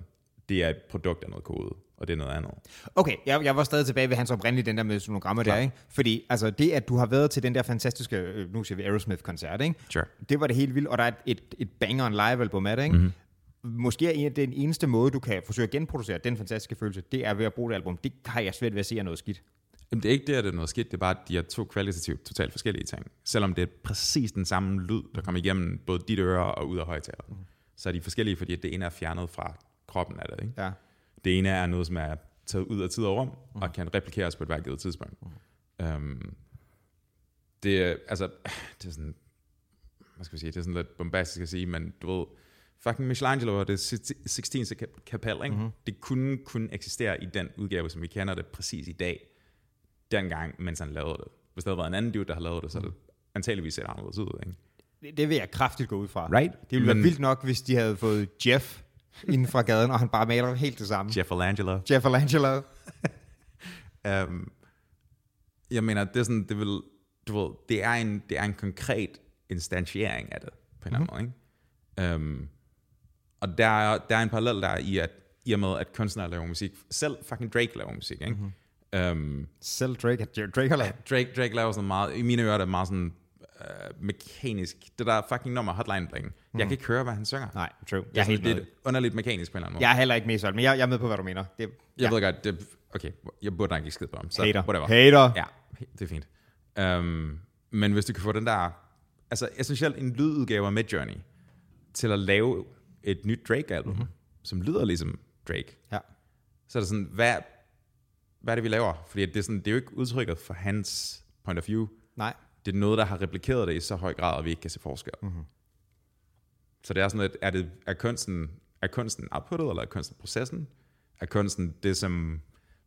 det er et produkt af noget kode, og det er noget andet. Okay, jeg, jeg var stadig tilbage ved hans oprindelige, den der med sonogrammer der, ikke? Fordi altså, det, at du har været til den der fantastiske, øh, nu siger vi Aerosmith-koncert, ikke? Sure. Det var det helt vildt, og der er et, et, et banger en live-album af det, ikke? Mm-hmm. Måske er den eneste måde, du kan forsøge at genproducere den fantastiske følelse, det er ved at bruge det album. Det har jeg svært ved at se er noget skidt. Jamen, det er ikke det, at det er noget skidt, det er bare, at de er to kvalitativt totalt forskellige ting. Selvom det er præcis den samme lyd, der kommer igennem både dit øre og ud af højtaleren. Mm. Så er de forskellige, fordi det ene er fjernet fra kroppen af det. Ikke? Ja. Det ene er noget, som er taget ud af tid og rum, mm. og kan replikeres på et hvert givet tidspunkt. Mm. Um, det er, altså, det er sådan, hvad skal vi sige, det er sådan lidt bombastisk at sige, men du ved, fucking Michelangelo og det 16. kapel, ikke? Mm-hmm. det kunne kun eksistere i den udgave, som vi kender det præcis i dag, dengang, mens han lavede det. Hvis der havde været en anden dude, der har lavet det, så er det antageligvis set anderledes ud. Ikke? Det, det vil jeg kraftigt gå ud fra. Right? Det ville Men, være vildt nok, hvis de havde fået Jeff inden fra gaden, og han bare maler helt det samme. Jeff Alangelo. Jeff Alangelo. um, jeg mener, det er sådan, det vil, du ved, det er en, det er en konkret instantiering af det, på en eller anden mm-hmm. måde. Ikke? Um, og der er, der er en parallel der i, at i og med, at kunstnere laver musik, selv fucking Drake laver musik, ikke? Mm-hmm. Um, Selv Drake, Drake har lavet. Drake, Drake laver sådan meget, i mine ører, det er meget sådan uh, mekanisk. Det der fucking nummer, Hotline Bling. Mm. Jeg kan ikke høre, hvad han synger. Nej, true. Jeg er helt lidt underligt mekanisk på en eller anden måde. Jeg er heller ikke med solgt, men jeg, jeg er med på, hvad du mener. Det, jeg ved godt, det, okay, jeg burde nok ikke skide på ham. Så Hater. Whatever. Hater. Ja, det er fint. Um, men hvis du kan få den der, altså essentielt en lydudgave af Midjourney, til at lave et nyt Drake-album, mm-hmm. som lyder ligesom Drake, Ja. så er det sådan, hvad, hvad er det, vi laver? Fordi det er, sådan, det er jo ikke udtrykket for hans point of view. Nej. Det er noget, der har replikeret det i så høj grad, at vi ikke kan se forskel. Mm-hmm. Så det er sådan lidt, er, det, er, kunsten, er kunsten outputtet, eller er kunsten processen? Er kunsten det, som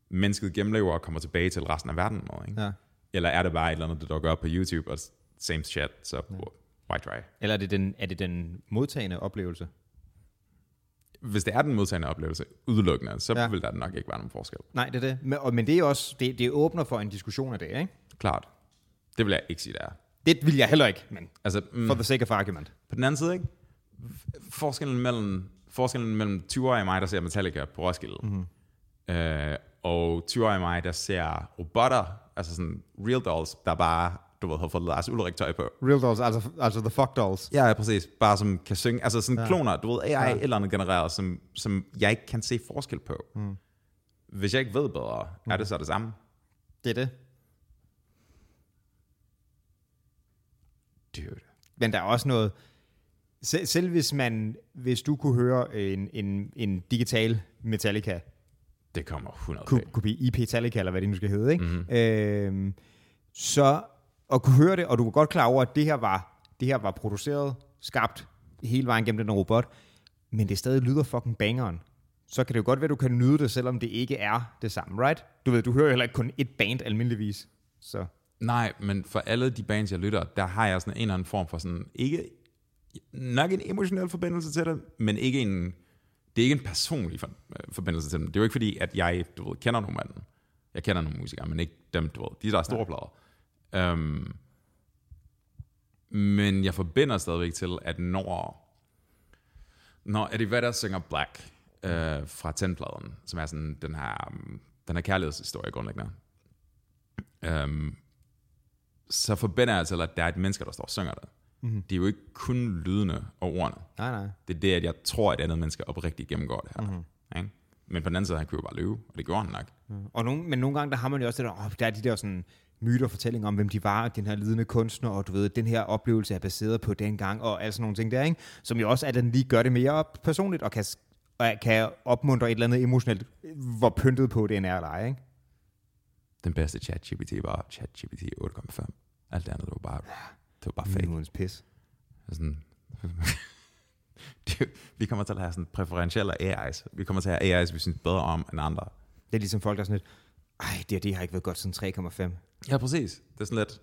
mennesket gennemlever og kommer tilbage til resten af verden med? Ikke? Ja. Eller er det bare et eller andet, der dukker op på YouTube, og same shit, så ja. why try? Eller er det den, er det den modtagende oplevelse? Hvis det er den modtagende oplevelse udelukkende, så Ja. vil der nok ikke være nogen forskel. Nej, det er det. Men, og, men det er også, det, det åbner for en diskussion af det, ikke? Klart. Det vil jeg ikke sige, det er. Det vil jeg heller ikke, men Altså, mm, for the sake of argument. På den anden side, ikke? Forskellen mellem, forskellen mellem 20-årige mig, der ser Metallica på Roskilde, mm-hmm. øh, og 20-årige mig, der ser robotter, altså sådan real dolls, der bare, du ved, har fået Lars Ulrik tøj på. Real dolls, altså, altså the fuck dolls. Ja, ja, præcis. Bare som kan synge. Altså sådan Ja. kloner, du ved, AI Ja. eller andet genereret, som, som jeg ikke kan se forskel på. Mm. Hvis jeg ikke ved bedre, mm. er det så det samme? Det er det. Dude. Men der er også noget... Selv, selv hvis man, hvis du kunne høre en, en, en digital Metallica, Det kommer 100 kunne, bag. kunne blive IP Metallica, eller hvad det nu skal hedde, ikke? Mhm. Mm-hmm. Øhm, så at kunne høre det, og du var godt klar over, at det her var, det her var produceret, skabt hele vejen gennem den robot, men det stadig lyder fucking bangeren. Så kan det jo godt være, at du kan nyde det, selvom det ikke er det samme, right? Du ved, du hører heller ikke kun et band almindeligvis. Så Nej, men for alle de bands, jeg lytter, der har jeg sådan en eller anden form for sådan, ikke, nok en emotionel forbindelse til det, men ikke en, det er ikke en personlig for, øh, forbindelse til dem. Det er jo ikke fordi, at jeg, du ved, kender nogle af dem. Jeg kender nogle musikere, men ikke dem, du ved, de der er store plader. Um, men jeg forbinder stadigvæk til, at når, når Eddie Vedder synger Black øh, fra Ten-pladen, som er sådan den her, den her kærlighedshistorie grundlæggende, um, så forbinder jeg til, at der er et menneske, der står og synger det. Mm-hmm. Det er jo ikke kun lydene og ordene. Nej, nej. Det er det, at jeg tror, at andet menneske oprigtigt gennemgår det her. Mm-hmm. Ikke? Men på den anden side, han kunne jo bare løbe, og det gjorde han nok. Og nogle, men nogle gange, der har man jo også det der, oh, der er de der sådan myter og fortællinger om, hvem de var, den her lidende kunstner, og du ved, den her oplevelse er baseret på den gang, og sådan nogle ting der, ikke? som jo også er, at den lige gør det mere personligt, og kan, og kan opmuntre et eller andet emotionelt, hvor pyntet på det end er eller ej, ikke? Den bedste chat-GPT var chat-GPT 8.5. Alt det andet, det var bare, det var bare fake. Minimums pis. Sådan, vi kommer til at have sådan præferentielle AI's. Vi kommer til at have AI's, vi synes bedre om end andre. Det er ligesom folk, der er sådan lidt, ej, det, det har ikke været godt siden 3,5. Ja, præcis. Det er sådan lidt,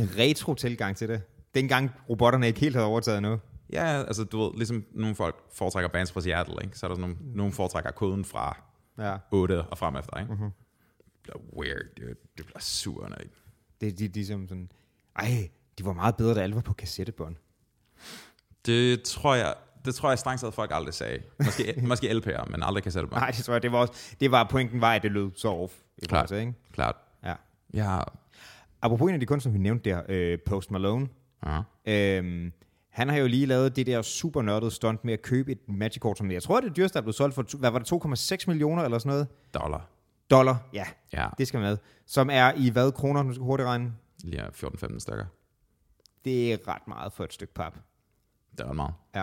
En retro-tilgang til det. Dengang robotterne ikke helt havde overtaget nu. ja, altså du ved, ligesom nogle folk foretrækker bands fra Seattle, ikke? så er der sådan nogle, nogle foretrækker koden fra Ja. 8 og frem efter. Ikke? Mm-hmm. Det bliver weird, dude. Det bliver sur, ikke? Det er de, de som sådan, ej, de var meget bedre, da alle var på kassettebånd. Det tror jeg, det tror jeg strengt taget folk aldrig sagde. Måske, måske LP'er, men aldrig på. Nej, det tror jeg, det var også, det var pointen var, at det lød så off. I Klart. forhold ikke? Klart. Ja. Ja. Apropos en af de kunstnere, vi nævnte der, øh, Post Malone, ja. Øhm, han har jo lige lavet det der super nørdede stunt med at købe et Magic-kort, som jeg tror, det er dyreste, der er blevet solgt for, hvad var det, 2,6 millioner eller sådan noget? Dollar. Dollar, ja, Ja, det skal med. Som er i hvad kroner, nu skal jeg hurtigt regne? lige 14-15 stykker. Det er ret meget for et stykke pap. Det var meget. Ja.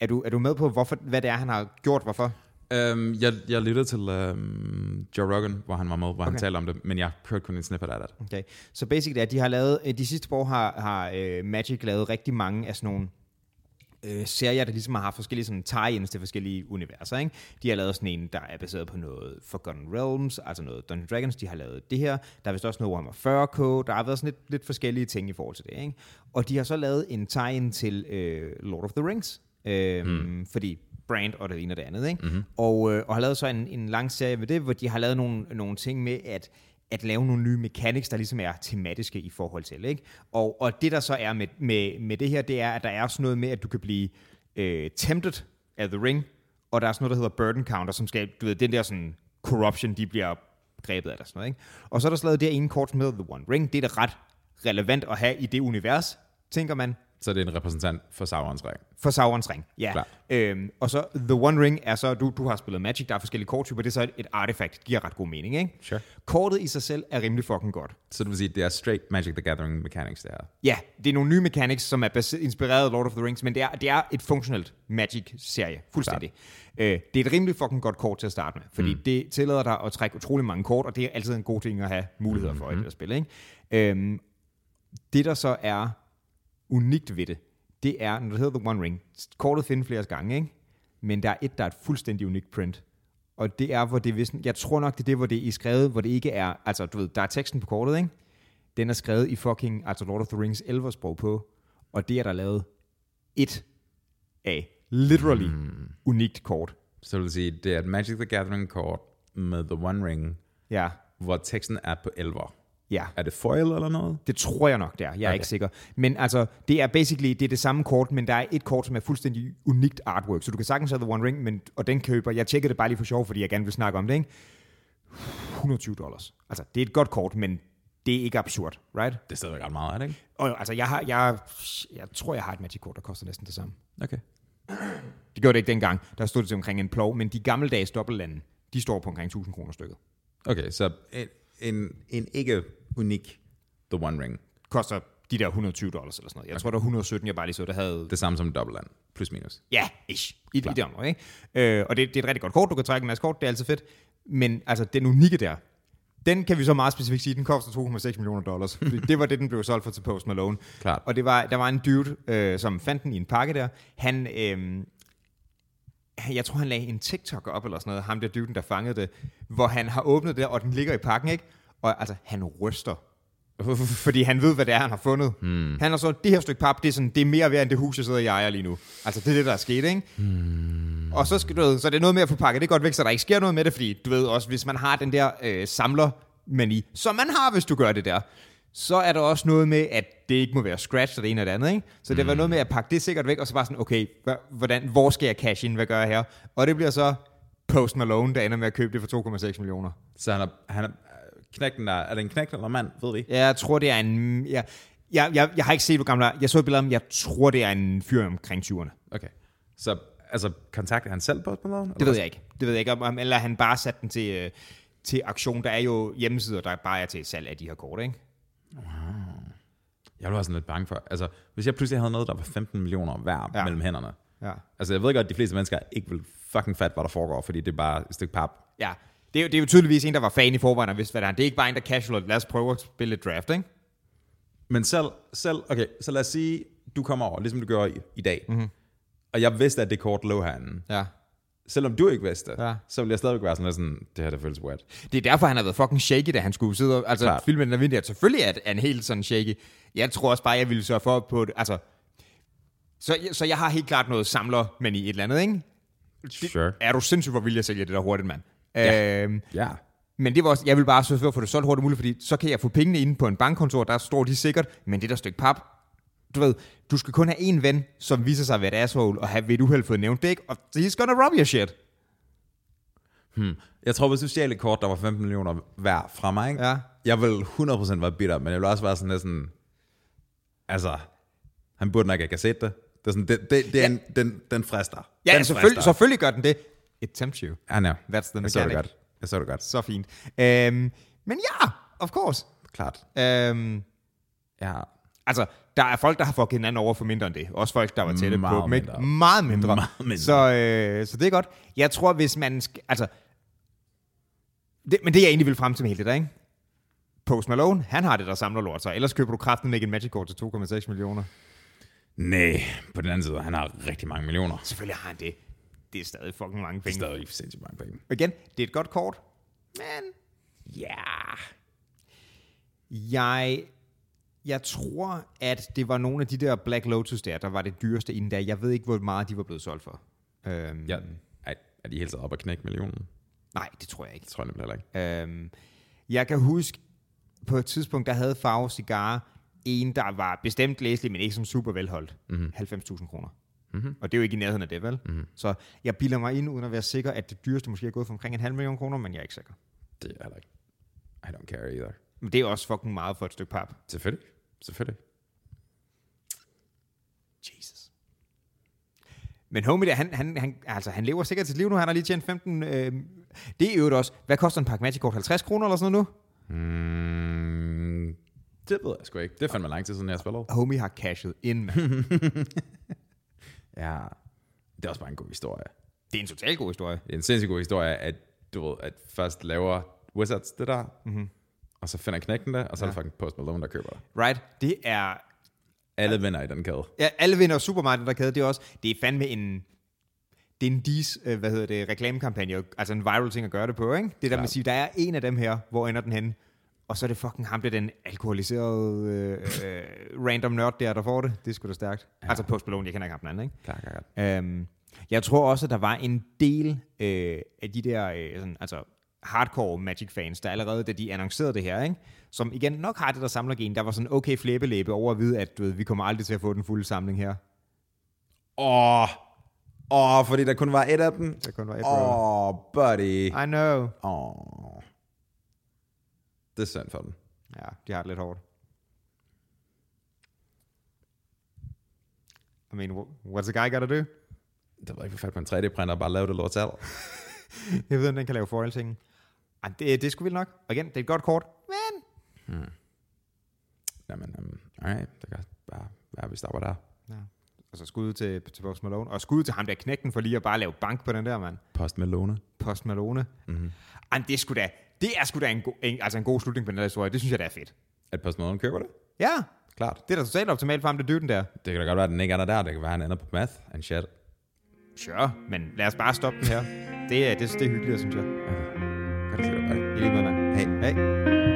Er du, er du med på, hvorfor, hvad det er, han har gjort, hvorfor? Um, jeg, jeg lyttede til um, Joe Rogan, hvor han var med, hvor okay. han talte om det, men jeg hørte kun en snippet af det. Okay. Så basically, at de har lavet, øh, de sidste år har, har uh, Magic lavet rigtig mange af sådan nogle øh, serier, der ligesom har haft forskellige sådan, tie-ins til forskellige universer. Ikke? De har lavet sådan en, der er baseret på noget Forgotten Realms, altså noget Dungeons Dragons. De har lavet det her. Der er vist også noget Warhammer 40k. Der har været sådan lidt, lidt forskellige ting i forhold til det. Ikke? Og de har så lavet en tie-in til øh, Lord of the Rings. Øh, hmm. Fordi brand og det ene og det andet. Ikke? Mm-hmm. Og, øh, og har lavet så en, en lang serie med det, hvor de har lavet nogle, nogle ting med, at at lave nogle nye mechanics, der ligesom er tematiske i forhold til. Ikke? Og, og det der så er med, med, med det her, det er, at der er sådan noget med, at du kan blive øh, tempted af The Ring, og der er sådan noget, der hedder burden counter, som skal, du ved, den der sådan corruption, de bliver grebet af, der sådan noget. Ikke? Og så er der så lavet det ene kort, som hedder The One Ring. Det er da ret relevant at have i det univers, tænker man. Så det er en repræsentant for Saurons ring. For Saurons ring, ja. Klar. Øhm, og så The One Ring er så, du, du har spillet Magic, der er forskellige korttyper, det er så et, et artefakt, det giver ret god mening, ikke? Sure. Kortet i sig selv er rimelig fucking godt. Så det vil sige, det er straight Magic the Gathering mechanics, det her. Ja, det er nogle nye mechanics, som er base- inspireret af Lord of the Rings, men det er, det er et funktionelt Magic-serie, fuldstændig. Øh, det er et rimelig fucking godt kort til at starte med, fordi mm. det tillader dig at trække utrolig mange kort, og det er altid en god ting at have muligheder for mm-hmm. i det spil. Ikke? Øhm, det, der så er unikt ved det, det er, når det hedder The One Ring, kortet findes flere gange, ikke? men der er et, der er et fuldstændig unikt print. Og det er, hvor det er jeg tror nok, det er det, hvor det er skrevet, hvor det ikke er, altså du ved, der er teksten på kortet, ikke? Den er skrevet i fucking, altså Lord of the Rings elversprog på, og det er der lavet et af. Literally mm. unikt kort. Så det vil sige, det er et Magic the Gathering kort med The One Ring, Ja, hvor teksten er på elver. Ja. Er det foil eller noget? Det tror jeg nok, det er. Jeg er Okay. ikke sikker. Men altså, det er basically det, er det samme kort, men der er et kort, som er fuldstændig unikt artwork. Så du kan sagtens have The One Ring, men, og den køber, jeg tjekkede det bare lige for sjov, fordi jeg gerne vil snakke om det, ikke? 120 dollars. Altså, det er et godt kort, men det er ikke absurd, right? Det er stadigvæk ret meget, er det ikke? Og altså, jeg, har, jeg, jeg tror, jeg har et Magic-kort, der koster næsten det samme. Okay. Det gjorde det ikke dengang. Der stod det til omkring en plov, men de gammeldags dobbeltlande, de står på omkring 1000 kroner stykket. Okay, så en, en, en ikke unik The One Ring. Koster de der 120 dollars eller sådan noget. Jeg tror, der var 117, jeg bare lige så, der havde... Det samme som Dobbeltland, plus minus. Ja, ish. I, i det område, ikke? Øh, og det, det er et rigtig godt kort. Du kan trække en masse kort, det er altid fedt. Men altså, den unikke der, den kan vi så meget specifikt sige, den koster 2,6 millioner dollars. Det var det, den blev solgt for til Post Malone. Klart. Og det var, der var en dude, øh, som fandt den i en pakke der. Han, øh, jeg tror, han lagde en TikTok op eller sådan noget, ham der duden, der fangede det, hvor han har åbnet det, og den ligger i pakken, ikke? Og altså, han ryster. Fordi han ved, hvad det er, han har fundet. Hmm. Han har så, det her stykke pap, det er, sådan, det er mere værd, end det hus, jeg sidder i ejer lige nu. Altså, det er det, der er sket, ikke? Hmm. Og så, skal du ved, så er det noget med at få pakket det godt væk, så der ikke sker noget med det, fordi du ved også, hvis man har den der øh, samlermani, som man har, hvis du gør det der, så er der også noget med, at det ikke må være scratch og det ene og det andet, ikke? Så det var noget med at pakke det sikkert væk, og så bare sådan, okay, hvordan, hvor skal jeg cash in, hvad gør jeg her? Og det bliver så Post Malone, der ender med at købe det for 2,6 millioner. Så han er, han er knægten der, er det en knægt eller mand, ved vi? Jeg tror, det er en... Ja, Jeg, jeg, jeg har ikke set, hvor gammel er. Jeg så et billede af. Jeg tror, det er en fyr omkring 20'erne. Okay. Så altså, kontakter han selv Post Malone? Det ved jeg ikke. Det ved jeg ikke, om, om eller han bare satte den til, øh, til aktion. Der er jo hjemmesider, der bare er til salg af de her kort, ikke? Jeg var sådan lidt bange for, altså, hvis jeg pludselig havde noget, der var 15 millioner værd Ja. mellem hænderne. Ja. Altså, jeg ved godt, at de fleste mennesker ikke vil fucking fatte, hvad der foregår, fordi det er bare et stykke pap. Ja, det er, jo, det er jo tydeligvis en, der var fan i forvejen og vidste, hvad det er. Det er ikke bare en, der casual, lad os prøve at spille et draft, ikke? Men selv, selv, okay, så lad os sige, du kommer over, ligesom du gjorde i, i dag, mm-hmm. og jeg vidste, at det kort lå herinde. Ja. Selvom du ikke vidste det, Ja. så ville jeg stadigvæk være sådan sådan, det her, det føles wet. Det er derfor, han har været fucking shaky, da han skulle sidde og... Altså, Klart. filmen er vinter. Selvfølgelig er, er han helt sådan shaky. Jeg tror også bare, jeg ville sørge for på det. Altså, så, så jeg har helt klart noget samler, men i et eller andet, ikke? Sure. Er du sindssygt, hvor vil jeg sælge det der hurtigt, mand? Ja. Øhm, Ja. men det var også, jeg vil bare sørge for at få det solgt hurtigt muligt, fordi så kan jeg få pengene inde på en bankkontor, der står de sikkert, men det der stykke pap, du ved, du skal kun have en ven, som viser sig at være et asshole, og have ved et uheld fået nævnt det, ikke? Og he's gonna rob your shit. Jeg tror, hvis du stjal et kort, der var 15 millioner værd fra mig, ikke? Ja. jeg vil 100% være bitter, men jeg vil også være sådan lidt sådan, altså, han burde nok ikke have set det. Det er sådan, det, det, det er en, den, den frister. Ja, den selvfølgelig, frister. selvfølgelig gør den det. It tempts you. I know. That's the Jeg så det mechanic. godt. Jeg så det godt. Så fint. Øhm, men ja, of course. Klart. Øhm, Ja. Altså, der er folk, der har fucket hinanden over for mindre end det. Også folk, der var tætte Meget på dem, ikke? Meget mindre. Meget mindre. Så, øh, så det er godt. Jeg tror, hvis man... Skal, altså, det, men det jeg egentlig vil frem til hele det der, ikke? Post Malone, han har det, der samler lort, så ellers køber du kraften ikke en Magic Kort til 2,6 millioner. Nej, på den anden side, han har rigtig mange millioner. Selvfølgelig har han det. Det er stadig fucking mange Det er penge. stadig sindssygt mange penge. Igen, det er et godt kort, men Ja. Jeg, jeg tror, at det var nogle af de der Black Lotus der, der var det dyreste inden der. Jeg ved ikke, hvor meget de var blevet solgt for. Øhm, ja. Ej, er de helt op og knække millionen? Nej, det tror jeg ikke. Det tror jeg nemlig heller ikke. Øhm, jeg kan huske, på et tidspunkt, der havde Farve Cigar en, der var bestemt læselig, men ikke som super velholdt. Mm-hmm. 90.000 kroner. Mm-hmm. Og det er jo ikke i nærheden af det, vel? Mm-hmm. Så jeg bilder mig ind, uden at være sikker, at det dyreste måske er gået for omkring en halv million kroner, men jeg er ikke sikker. Det er heller ikke. I don't care either. Men det er også fucking meget for et stykke pap. Selvfølgelig. Selvfølgelig. Jesus. Men homie der, han, han, han, altså, han lever sikkert sit liv nu. Han har lige tjent 15... Øh, det er jo også... Hvad koster en pakke Magic Kort? 50 kroner eller sådan noget nu? Mm, det ved jeg sgu ikke. Det er fandme lang tid siden, jeg spillede. Homie har cashet ind, mand. Ja. Det er også bare en god historie. det er en total god historie. Det er en sindssygt god historie, at du ved, at først laver Wizards det der, mm-hmm. Og så finder knækken det, og så ja. er det fucking Post Malone, der køber det. Right? Det er... Alle vinder i den kæde. Ja, alle vinder super meget, den der kæde. Det er også... Det er fandme en... Det er en dis, øh, hvad hedder det, reklamekampagne, altså en viral ting at gøre det på, ikke? Det der med at sige, der er en af dem her, hvor ender den henne? Og så er det fucking ham, det er den alkoholiserede øh, øh, random nørd der, der får det. Det er sgu da stærkt. Ja. Altså Post Malone, jeg kender ikke ham den anden, ikke? Klar, klar, klar. Øhm, jeg tror også, at der var en del øh, af de der øh, sådan, altså hardcore Magic-fans, der allerede, da de annoncerede det her, ikke? som igen nok har det der samlergen, der var sådan okay flæbelæbe over at vide, at du ved, vi kommer aldrig til at få den fulde samling her. Åh, åh, fordi der kun var et af dem. Der kun var et Åh, buddy. I know. Åh. Det er synd for dem. Ja, de har det lidt hårdt. I mean, wh- what's a guy gotta do? Det var ikke for fat på en 3D-printer og bare lave det lort selv. Jeg ved, om den kan lave foil ting. Ej, det, det skulle vildt nok. Og igen, det er et godt kort. Men... Jamen, um, alright, det kan bare være, vi stopper der. Ja. Og så skud til, til Post Malone. Og skud til ham der knægten for lige at bare lave bank på den der, mand. Post Malone. Post Malone. Mm-hmm. Ej, det er sgu da, det er sgu da en, go, en, altså en god slutning på den der historie. Det synes jeg, det er fedt. At Post Malone køber det? Ja, Klart. det er da totalt optimalt for ham, det dytten der. Det kan da godt være, at den ikke er der der. Det kan være, at han ender på math and shit. Sure, men lad os bare stoppe den her. Det er, det, det er hyggeligt, synes jeg. Kan du se det. I lige måde, mand. Hey. Hej.